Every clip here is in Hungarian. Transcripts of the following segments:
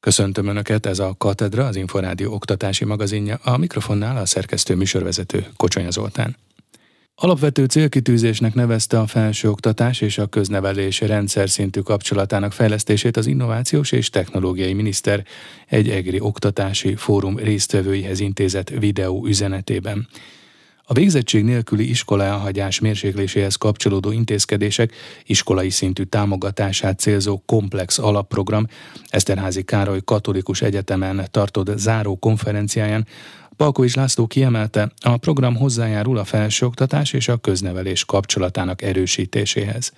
Köszöntöm Önöket, ez a Katedra, az Inforádió oktatási magazinja, a mikrofonnál a szerkesztő műsorvezető Kocsonya Zoltán. Alapvető célkitűzésnek nevezte a felsőoktatás és a köznevelés rendszer szintű kapcsolatának fejlesztését az innovációs és technológiai miniszter egy egri oktatási fórum résztvevőihez intézett videó üzenetében. A végzettség nélküli iskola elhagyás mérsékléséhez kapcsolódó intézkedések iskolai szintű támogatását célzó komplex alapprogram Eszterházi Károly Katolikus Egyetemen tartott záró konferenciáján Palkovics László kiemelte, a program hozzájárul a felsőoktatás és a köznevelés kapcsolatának erősítéséhez.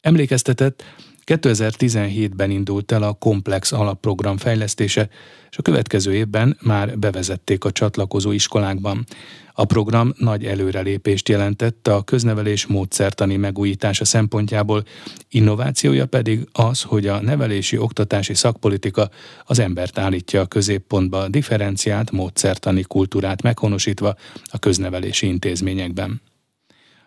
Emlékeztetett, 2017-ben indult el a komplex alapprogram fejlesztése, és a következő évben már bevezették a csatlakozó iskolákban. A program nagy előrelépést jelentett a köznevelés módszertani megújítása szempontjából, innovációja pedig az, hogy a nevelési oktatási szakpolitika az embert állítja a középpontba, differenciált módszertani kultúrát meghonosítva a köznevelési intézményekben.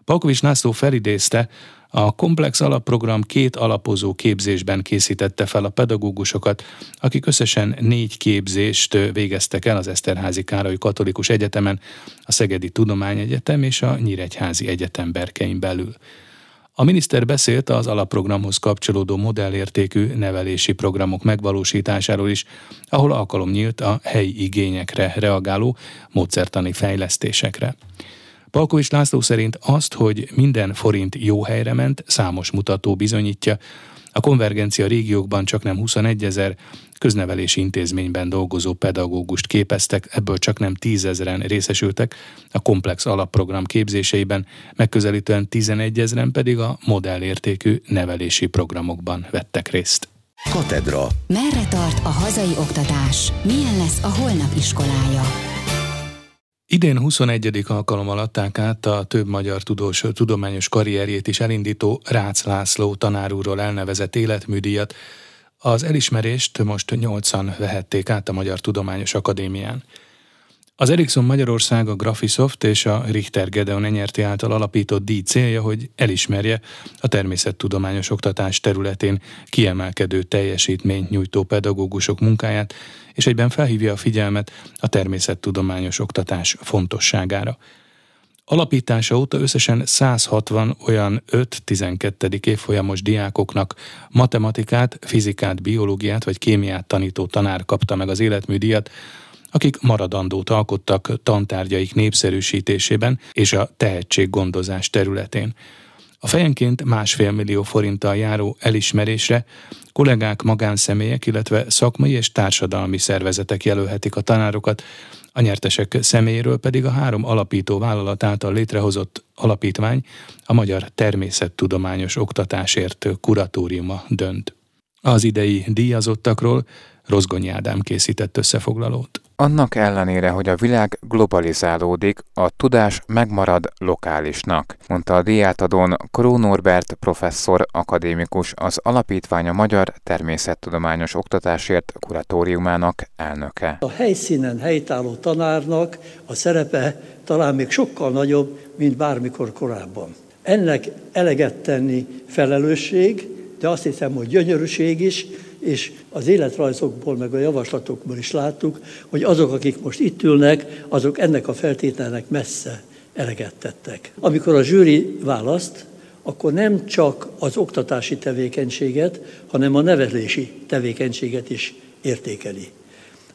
Palkovics László felidézte, a komplex alapprogram két alapozó képzésben készítette fel a pedagógusokat, akik összesen négy képzést végeztek el az Eszterházi Károly Katolikus Egyetemen, a Szegedi Tudományegyetem és a Nyíregyházi Egyetem berkein belül. A miniszter beszélt az alapprogramhoz kapcsolódó modellértékű nevelési programok megvalósításáról is, ahol alkalom nyílt a helyi igényekre reagáló módszertani fejlesztésekre. Palkovics László szerint azt, hogy minden forint jó helyre ment, számos mutató bizonyítja. A konvergencia régiókban csak nem 21 ezer köznevelési intézményben dolgozó pedagógust képeztek, ebből csak nem 10 ezeren részesültek a komplex alapprogram képzéseiben, megközelítően 11 ezeren pedig a modellértékű nevelési programokban vettek részt. Katedra. Merre tart a hazai oktatás? Milyen lesz a holnap iskolája? Idén 21. alkalommal adták át a több magyar tudós, tudományos karrierjét is elindító Rácz László tanárúról elnevezett életműdíjat. Az elismerést most nyolcan vehették át a Magyar Tudományos Akadémián. Az Ericsson Magyarország, a Graphisoft és a Richter Gedeon Enyerti által alapított díj célja, hogy elismerje a természettudományos oktatás területén kiemelkedő teljesítményt nyújtó pedagógusok munkáját, és egyben felhívja a figyelmet a természettudományos oktatás fontosságára. Alapítása óta összesen 160 olyan 5-12. évfolyamos diákoknak matematikát, fizikát, biológiát vagy kémiát tanító tanár kapta meg az életműdíjat, akik maradandót alkottak tantárgyaik népszerűsítésében és a tehetséggondozás területén. A fejenként másfél millió forinttal járó elismerésre kollégák, magánszemélyek, illetve szakmai és társadalmi szervezetek jelölhetik a tanárokat, a nyertesek személyéről pedig a három alapító vállalat által létrehozott alapítvány, a Magyar Természettudományos Oktatásért kuratóriuma dönt. Az idei díjazottakról Rozgonyi Ádám készített összefoglalót. Annak ellenére, hogy a világ globalizálódik, a tudás megmarad lokálisnak, mondta a diátadón Kró Norbert professzor akadémikus, az alapítvány a Magyar Természettudományos Oktatásért kuratóriumának elnöke. A helyszínen helytálló tanárnak a szerepe talán még sokkal nagyobb, mint bármikor korábban. Ennek eleget tenni felelősség, de azt hiszem, hogy gyönyörűség is, és az életrajzokból, meg a javaslatokból is láttuk, hogy azok, akik most itt ülnek, azok ennek a feltételnek messze eleget tettek. Amikor a zsűri választ, akkor nem csak az oktatási tevékenységet, hanem a nevelési tevékenységet is értékeli.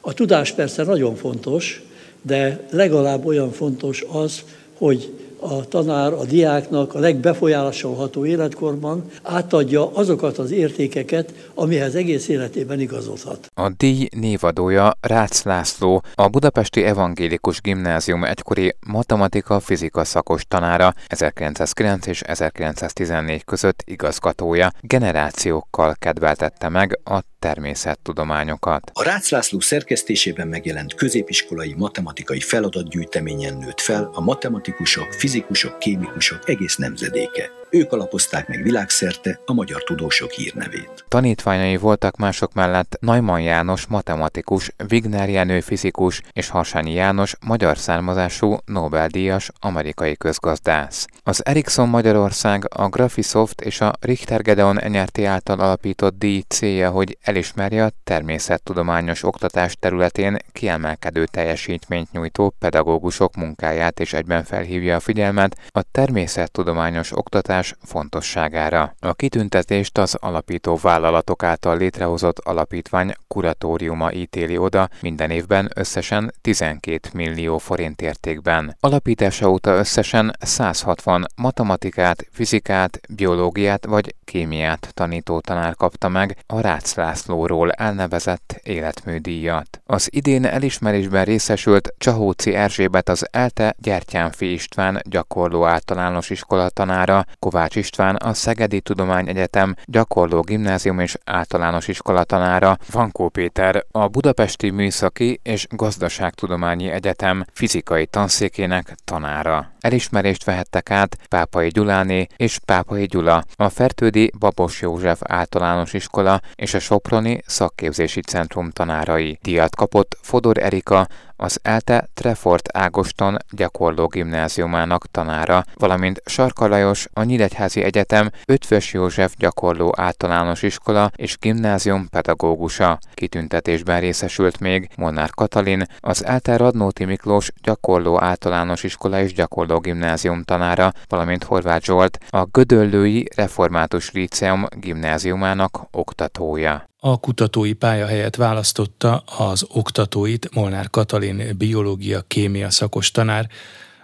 A tudás persze nagyon fontos, de legalább olyan fontos az, hogy a tanár a diáknak a legbefolyásolható életkorban átadja azokat az értékeket, amihez egész életében igazodhat. A díj névadója Rácz László, a Budapesti Evangélikus Gimnázium egykori matematika-fizika szakos tanára 1909 és 1914 között igazgatója generációkkal kedveltette meg a természettudományokat. A Rácz László szerkesztésében megjelent középiskolai matematikai feladatgyűjteményen nőtt fel a matematikusok, fizikusok, kémikusok egész nemzedéke. Ők alapozták meg világszerte a magyar tudósok hírnevét. Tanítványai voltak mások mellett Najman János matematikus, Wigner Jenő fizikus és Harsányi János magyar származású Nobel-díjas amerikai közgazdász. Az Ericsson Magyarország, a Graphisoft és a Richter Gedeon Enyerti által alapított díj célja, hogy elismerje a természettudományos oktatás területén kiemelkedő teljesítményt nyújtó pedagógusok munkáját és egyben felhívja a figyelmet a természettudományos oktatás fontosságára. A kitüntetést az alapító vállalatok által létrehozott alapítvány kuratóriuma ítéli oda minden évben összesen 12 millió forint értékben. Alapítása óta összesen 160 matematikát, fizikát, biológiát vagy kémiát tanító tanár kapta meg a Rácz Lászlóról elnevezett életműdíjat. Az idén elismerésben részesült Csahóci Erzsébet az ELTE Gyertyánfi István gyakorló általános iskola tanára, Kovács István a Szegedi Tudományegyetem gyakorló gimnázium és általános iskola tanára, Vankó Péter a Budapesti Műszaki és Gazdaságtudományi Egyetem fizikai tanszékének tanára. Elismerést vehettek át Pápai Gyuláné és Pápai Gyula, a Fertődi Babos József általános iskola és a Soproni Szakképzési Centrum tanárai. Díjat kapott Fodor Erika, az ELTE Trefort Ágoston gyakorló gimnáziumának tanára, valamint Sarka Lajos, a Nyíregyházi Egyetem Ötvös József gyakorló általános iskola és gimnázium pedagógusa. Kitüntetésben részesült még Molnár Katalin, az ELTE Radnóti Miklós gyakorló általános iskola és gyakorló gimnázium tanára, valamint Horváth Zsolt, a Gödöllői Református Líceum gimnáziumának oktatója. A kutatói pálya helyett választotta az oktatóit Molnár Katalin biológia-kémia szakos tanár,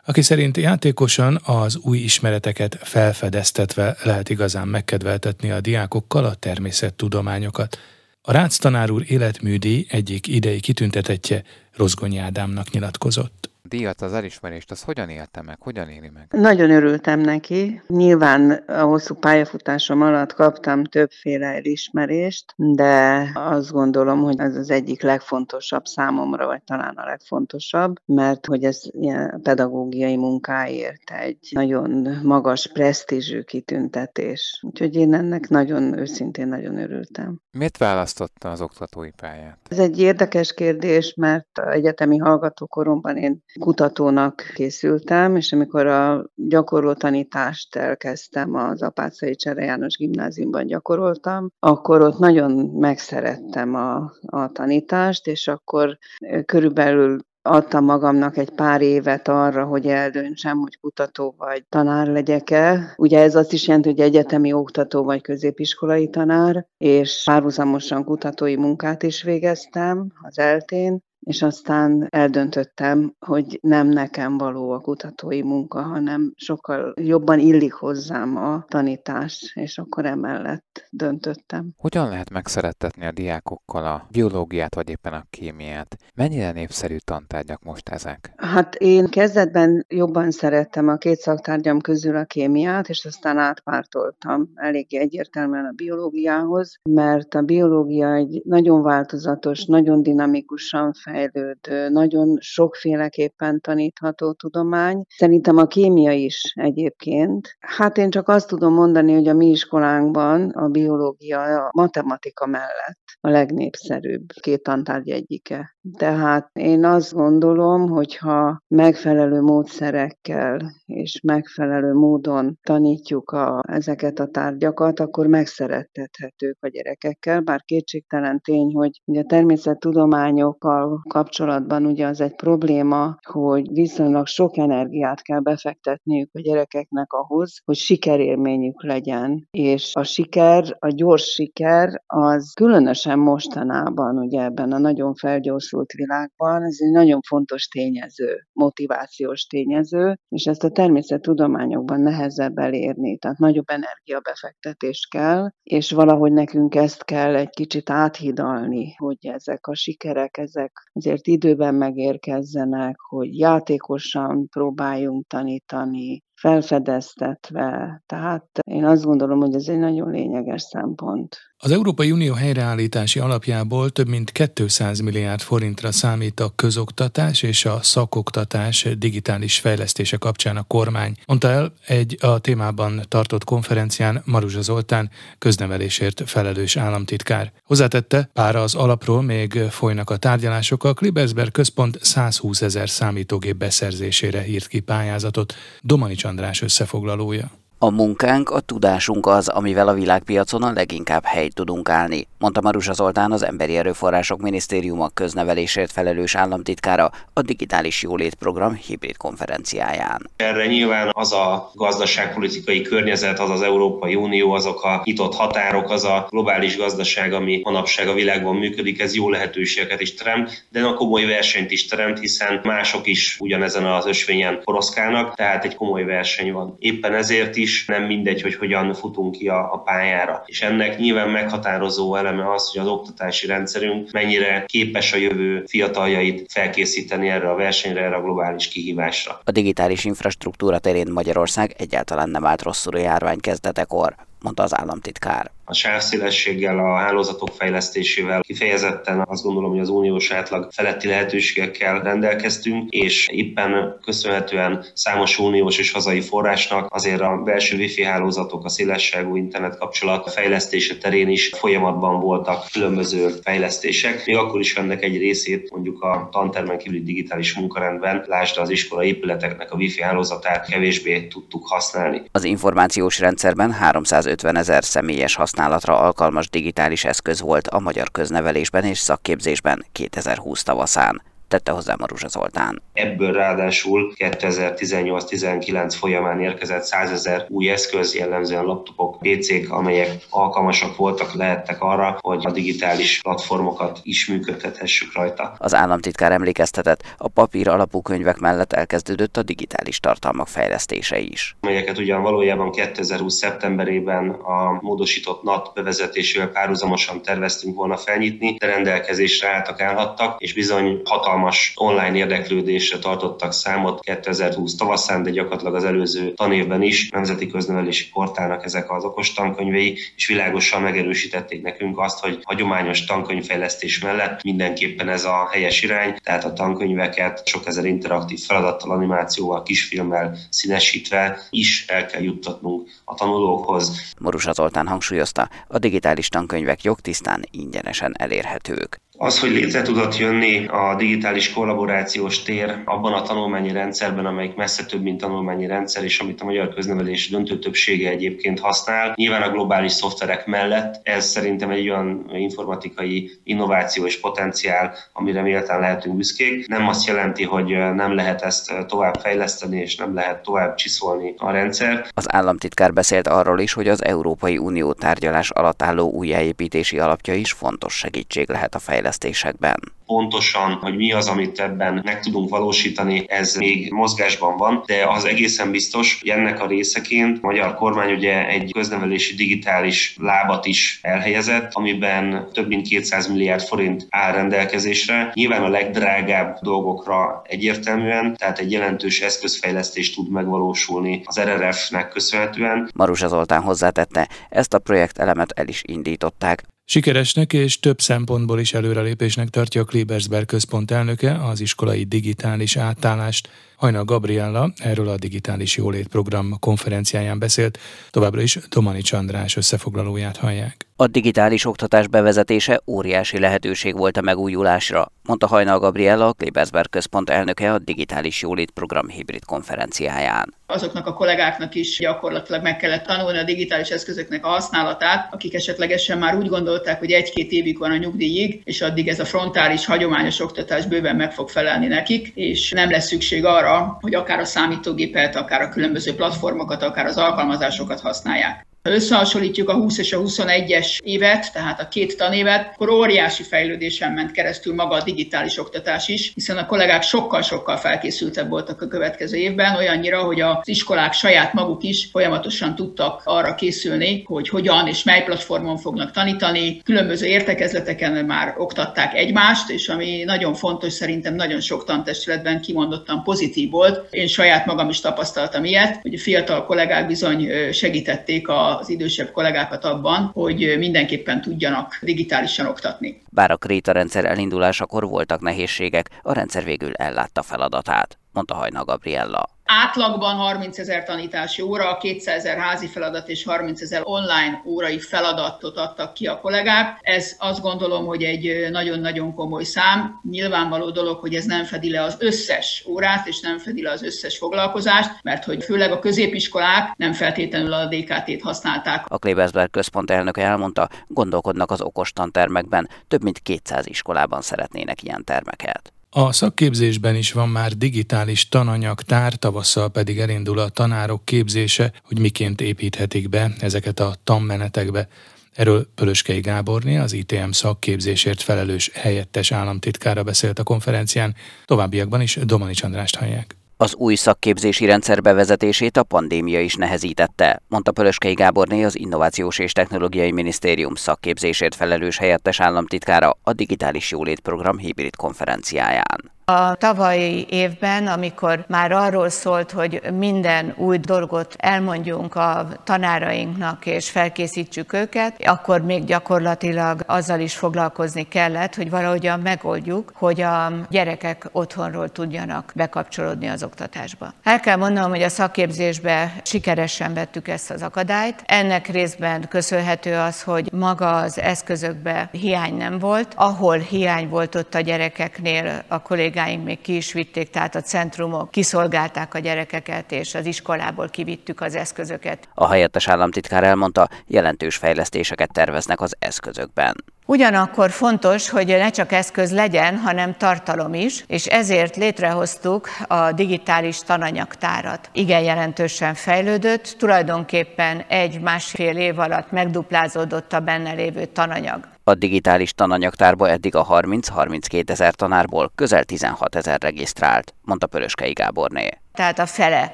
aki szerint játékosan az új ismereteket felfedeztetve lehet igazán megkedveltetni a diákokkal a természettudományokat. A Rácz tanár úr életműdi egyik idei kitüntetetje Rozgonyi Ádámnak nyilatkozott díjat, az elismerést, az hogyan élte meg, hogyan éli meg? Nagyon örültem neki. Nyilván a hosszú pályafutásom alatt kaptam többféle elismerést, de azt gondolom, hogy ez az egyik legfontosabb számomra, vagy talán a legfontosabb, mert hogy ez ilyen pedagógiai munkáért egy nagyon magas presztízsű kitüntetés. Úgyhogy én ennek nagyon őszintén nagyon örültem. Miért választotta az oktatói pályát? Ez egy érdekes kérdés, mert egyetemi hallgatókoromban én kutatónak készültem, és amikor a gyakorló tanítást elkezdtem, az Apácai Csere János gimnáziumban gyakoroltam, akkor ott nagyon megszerettem a, a tanítást, és akkor körülbelül adtam magamnak egy pár évet arra, hogy eldöntsem, hogy kutató vagy tanár legyek-e. Ugye ez azt is jelenti, hogy egyetemi oktató vagy középiskolai tanár, és párhuzamosan kutatói munkát is végeztem az eltén, és aztán eldöntöttem, hogy nem nekem való a kutatói munka, hanem sokkal jobban illik hozzám a tanítás, és akkor emellett döntöttem. Hogyan lehet megszerettetni a diákokkal a biológiát, vagy éppen a kémiát? Mennyire népszerű tantárgyak most ezek? Hát én kezdetben jobban szerettem a két szaktárgyam közül a kémiát, és aztán átpártoltam eléggé egyértelműen a biológiához, mert a biológia egy nagyon változatos, nagyon dinamikusan fel fejlődő, nagyon sokféleképpen tanítható tudomány. Szerintem a kémia is egyébként. Hát én csak azt tudom mondani, hogy a mi iskolánkban a biológia a matematika mellett a legnépszerűbb két tantárgy egyike. Tehát én azt gondolom, hogy ha megfelelő módszerekkel és megfelelő módon tanítjuk a, ezeket a tárgyakat, akkor megszerettethetők a gyerekekkel, bár kétségtelen tény, hogy a természettudományokkal kapcsolatban ugye az egy probléma, hogy viszonylag sok energiát kell befektetniük a gyerekeknek ahhoz, hogy sikerélményük legyen. És a siker, a gyors siker, az különösen mostanában, ugye ebben a nagyon felgyorsult világban, ez egy nagyon fontos tényező, motivációs tényező, és ezt a természettudományokban nehezebb elérni, tehát nagyobb energiabefektetés kell, és valahogy nekünk ezt kell egy kicsit áthidalni, hogy ezek a sikerek, ezek azért időben megérkezzenek, hogy játékosan próbáljunk tanítani, felfedeztetve. Tehát én azt gondolom, hogy ez egy nagyon lényeges szempont. Az Európai Unió helyreállítási alapjából több mint 200 milliárd forintra számít a közoktatás és a szakoktatás digitális fejlesztése kapcsán a kormány, mondta el egy a témában tartott konferencián Maruzsa Zoltán köznevelésért felelős államtitkár. Hozzátette, pára az alapról még folynak a tárgyalások, a Klibersberg központ 120 ezer számítógép beszerzésére írt ki pályázatot. Domanics András összefoglalója. A munkánk, a tudásunk az, amivel a világpiacon a leginkább helyt tudunk állni, mondta Marusa Zoltán az Emberi Erőforrások Minisztériuma köznevelésért felelős államtitkára a Digitális Jólét Program hibrid konferenciáján. Erre nyilván az a gazdaságpolitikai környezet, az az Európai Unió, azok a nyitott határok, az a globális gazdaság, ami manapság a világban működik, ez jó lehetőségeket is teremt, de a komoly versenyt is teremt, hiszen mások is ugyanezen az ösvényen koroszkálnak, tehát egy komoly verseny van. Éppen ezért is is nem mindegy, hogy hogyan futunk ki a, a pályára. És ennek nyilván meghatározó eleme az, hogy az oktatási rendszerünk mennyire képes a jövő fiataljait felkészíteni erre a versenyre, erre a globális kihívásra. A digitális infrastruktúra terén Magyarország egyáltalán nem állt rosszul a járvány kezdetekor, mondta az államtitkár a sávszélességgel, a hálózatok fejlesztésével kifejezetten azt gondolom, hogy az uniós átlag feletti lehetőségekkel rendelkeztünk, és éppen köszönhetően számos uniós és hazai forrásnak azért a belső wifi hálózatok, a szélesságú internet kapcsolat fejlesztése terén is folyamatban voltak különböző fejlesztések. Még akkor is ennek egy részét mondjuk a tantermen kívüli digitális munkarendben, lásd az iskola épületeknek a wifi hálózatát kevésbé tudtuk használni. Az információs rendszerben 350 ezer személyes használatra alkalmas digitális eszköz volt a magyar köznevelésben és szakképzésben 2020 tavaszán tette hozzá Maruzsa Zoltán. Ebből ráadásul 2018-19 folyamán érkezett 100 ezer új eszköz, jellemzően laptopok, PC-k, amelyek alkalmasak voltak, lehettek arra, hogy a digitális platformokat is működtethessük rajta. Az államtitkár emlékeztetett, a papír alapú könyvek mellett elkezdődött a digitális tartalmak fejlesztése is. Melyeket ugyan valójában 2020. szeptemberében a módosított NAT bevezetésével párhuzamosan terveztünk volna felnyitni, de rendelkezésre álltak, állhattak, és bizony hatalmas hatalmas online érdeklődésre tartottak számot 2020 tavaszán, de gyakorlatilag az előző tanévben is nemzeti köznevelési portálnak ezek az okos tankönyvei, és világosan megerősítették nekünk azt, hogy hagyományos tankönyvfejlesztés mellett mindenképpen ez a helyes irány, tehát a tankönyveket sok ezer interaktív feladattal, animációval, kisfilmmel színesítve is el kell juttatnunk a tanulókhoz. Morusa Zoltán hangsúlyozta, a digitális tankönyvek jogtisztán ingyenesen elérhetők. Az, hogy létre tudott jönni a digitális kollaborációs tér abban a tanulmányi rendszerben, amelyik messze több, mint tanulmányi rendszer, és amit a magyar köznevelés döntő többsége egyébként használ, nyilván a globális szoftverek mellett ez szerintem egy olyan informatikai innováció és potenciál, amire méltán lehetünk büszkék. Nem azt jelenti, hogy nem lehet ezt tovább fejleszteni, és nem lehet tovább csiszolni a rendszer. Az államtitkár beszélt arról is, hogy az Európai Unió tárgyalás alatt álló újjáépítési alapja is fontos segítség lehet a fejlesztésben fejlesztésekben. Pontosan, hogy mi az, amit ebben meg tudunk valósítani, ez még mozgásban van, de az egészen biztos, hogy ennek a részeként a magyar kormány ugye egy köznevelési digitális lábat is elhelyezett, amiben több mint 200 milliárd forint áll rendelkezésre. Nyilván a legdrágább dolgokra egyértelműen, tehát egy jelentős eszközfejlesztés tud megvalósulni az RRF-nek köszönhetően. Marusa Zoltán hozzátette, ezt a projektelemet el is indították. Sikeresnek és több szempontból is előrelépésnek tartja a Klebersberg központ elnöke az iskolai digitális átállást. Hajna Gabriella erről a Digitális Jólét Program konferenciáján beszélt, továbbra is Domani Csandrás összefoglalóját hallják. A digitális oktatás bevezetése óriási lehetőség volt a megújulásra, mondta Hajnal Gabriella, a Klebersberg központ elnöke a Digitális Jólét Program hibrid konferenciáján. Azoknak a kollégáknak is gyakorlatilag meg kellett tanulni a digitális eszközöknek a használatát, akik esetlegesen már úgy gondolták, hogy egy-két évig van a nyugdíjig, és addig ez a frontális, hagyományos oktatás bőven meg fog felelni nekik, és nem lesz szükség arra, hogy akár a számítógépet, akár a különböző platformokat, akár az alkalmazásokat használják. Ha összehasonlítjuk a 20 és a 21-es évet, tehát a két tanévet, akkor óriási fejlődésen ment keresztül maga a digitális oktatás is, hiszen a kollégák sokkal-sokkal felkészültebb voltak a következő évben, olyannyira, hogy az iskolák saját maguk is folyamatosan tudtak arra készülni, hogy hogyan és mely platformon fognak tanítani. Különböző értekezleteken már oktatták egymást, és ami nagyon fontos, szerintem nagyon sok tantestületben kimondottan pozitív volt. Én saját magam is tapasztaltam ilyet, hogy a fiatal kollégák bizony segítették az idősebb kollégákat abban, hogy mindenképpen tudjanak digitálisan oktatni. Bár a Kréta rendszer elindulásakor voltak nehézségek, a rendszer végül ellátta feladatát, mondta Hajna Gabriella. Átlagban 30 ezer tanítási óra, 200 ezer házi feladat és 30 ezer online órai feladatot adtak ki a kollégák. Ez azt gondolom, hogy egy nagyon-nagyon komoly szám. Nyilvánvaló dolog, hogy ez nem fedi le az összes órát, és nem fedi le az összes foglalkozást, mert hogy főleg a középiskolák nem feltétlenül a DKT-t használták. A Klebersberg központ elnöke elmondta, gondolkodnak az okostantermekben, több mint 200 iskolában szeretnének ilyen termeket. A szakképzésben is van már digitális tananyagtár, tavasszal pedig elindul a tanárok képzése, hogy miként építhetik be ezeket a tanmenetekbe. Erről Pölöskei Gáborné, az ITM szakképzésért felelős helyettes államtitkára beszélt a konferencián, továbbiakban is Domani Andrást hallják. Az új szakképzési rendszer bevezetését a pandémia is nehezítette, mondta Pölöskei Gáborné az Innovációs és Technológiai Minisztérium szakképzésért felelős helyettes államtitkára a Digitális Jólét Program hibrid konferenciáján. A tavalyi évben, amikor már arról szólt, hogy minden új dolgot elmondjunk a tanárainknak és felkészítsük őket, akkor még gyakorlatilag azzal is foglalkozni kellett, hogy valahogyan megoldjuk, hogy a gyerekek otthonról tudjanak bekapcsolódni az oktatásba. El kell mondanom, hogy a szakképzésbe sikeresen vettük ezt az akadályt. Ennek részben köszönhető az, hogy maga az eszközökbe hiány nem volt. Ahol hiány volt ott a gyerekeknél, a kollégák kollégáink még ki is vitték, tehát a centrumok kiszolgálták a gyerekeket, és az iskolából kivittük az eszközöket. A helyettes államtitkár elmondta, jelentős fejlesztéseket terveznek az eszközökben. Ugyanakkor fontos, hogy ne csak eszköz legyen, hanem tartalom is, és ezért létrehoztuk a digitális tananyagtárat. Igen jelentősen fejlődött, tulajdonképpen egy-másfél év alatt megduplázódott a benne lévő tananyag. A digitális tananyagtárba eddig a 30-32 ezer tanárból közel 16 ezer regisztrált, mondta Pöröskei Gáborné tehát a fele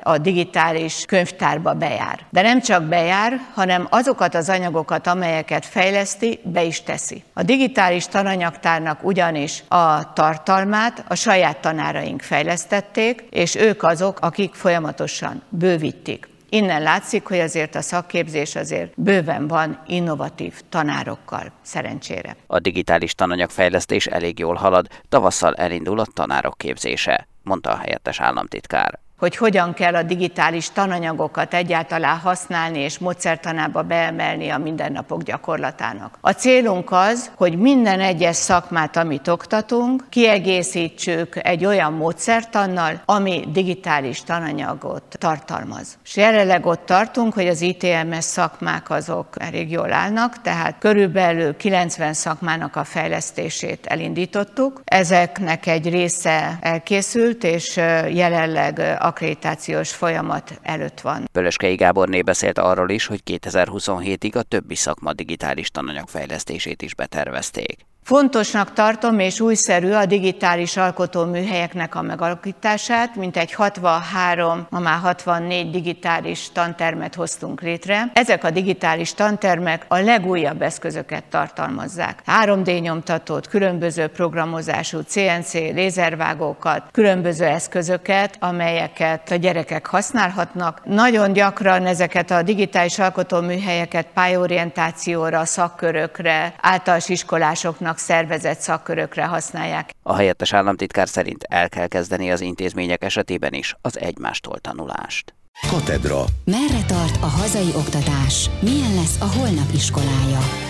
a digitális könyvtárba bejár. De nem csak bejár, hanem azokat az anyagokat, amelyeket fejleszti, be is teszi. A digitális tananyagtárnak ugyanis a tartalmát a saját tanáraink fejlesztették, és ők azok, akik folyamatosan bővítik. Innen látszik, hogy azért a szakképzés azért bőven van innovatív tanárokkal, szerencsére. A digitális tananyagfejlesztés elég jól halad, tavasszal elindul a tanárok képzése, mondta a helyettes államtitkár hogy hogyan kell a digitális tananyagokat egyáltalán használni és módszertanába beemelni a mindennapok gyakorlatának. A célunk az, hogy minden egyes szakmát, amit oktatunk, kiegészítsük egy olyan módszertannal, ami digitális tananyagot tartalmaz. És jelenleg ott tartunk, hogy az ITMS szakmák azok elég jól állnak, tehát körülbelül 90 szakmának a fejlesztését elindítottuk. Ezeknek egy része elkészült, és jelenleg akkreditációs folyamat előtt van. Pölöskei Gáborné beszélt arról is, hogy 2027-ig a többi szakma digitális tananyag fejlesztését is betervezték. Fontosnak tartom és újszerű a digitális alkotóműhelyeknek a megalakítását, mint egy 63, ma már 64 digitális tantermet hoztunk létre. Ezek a digitális tantermek a legújabb eszközöket tartalmazzák. 3D nyomtatót, különböző programozású CNC lézervágókat, különböző eszközöket, amelyeket a gyerekek használhatnak. Nagyon gyakran ezeket a digitális alkotóműhelyeket pályorientációra, szakkörökre, általános iskolásoknak szervezett szakkörökre használják. A helyettes államtitkár szerint el kell kezdeni az intézmények esetében is az egymástól tanulást. Katedra. Merre tart a hazai oktatás? Milyen lesz a holnap iskolája?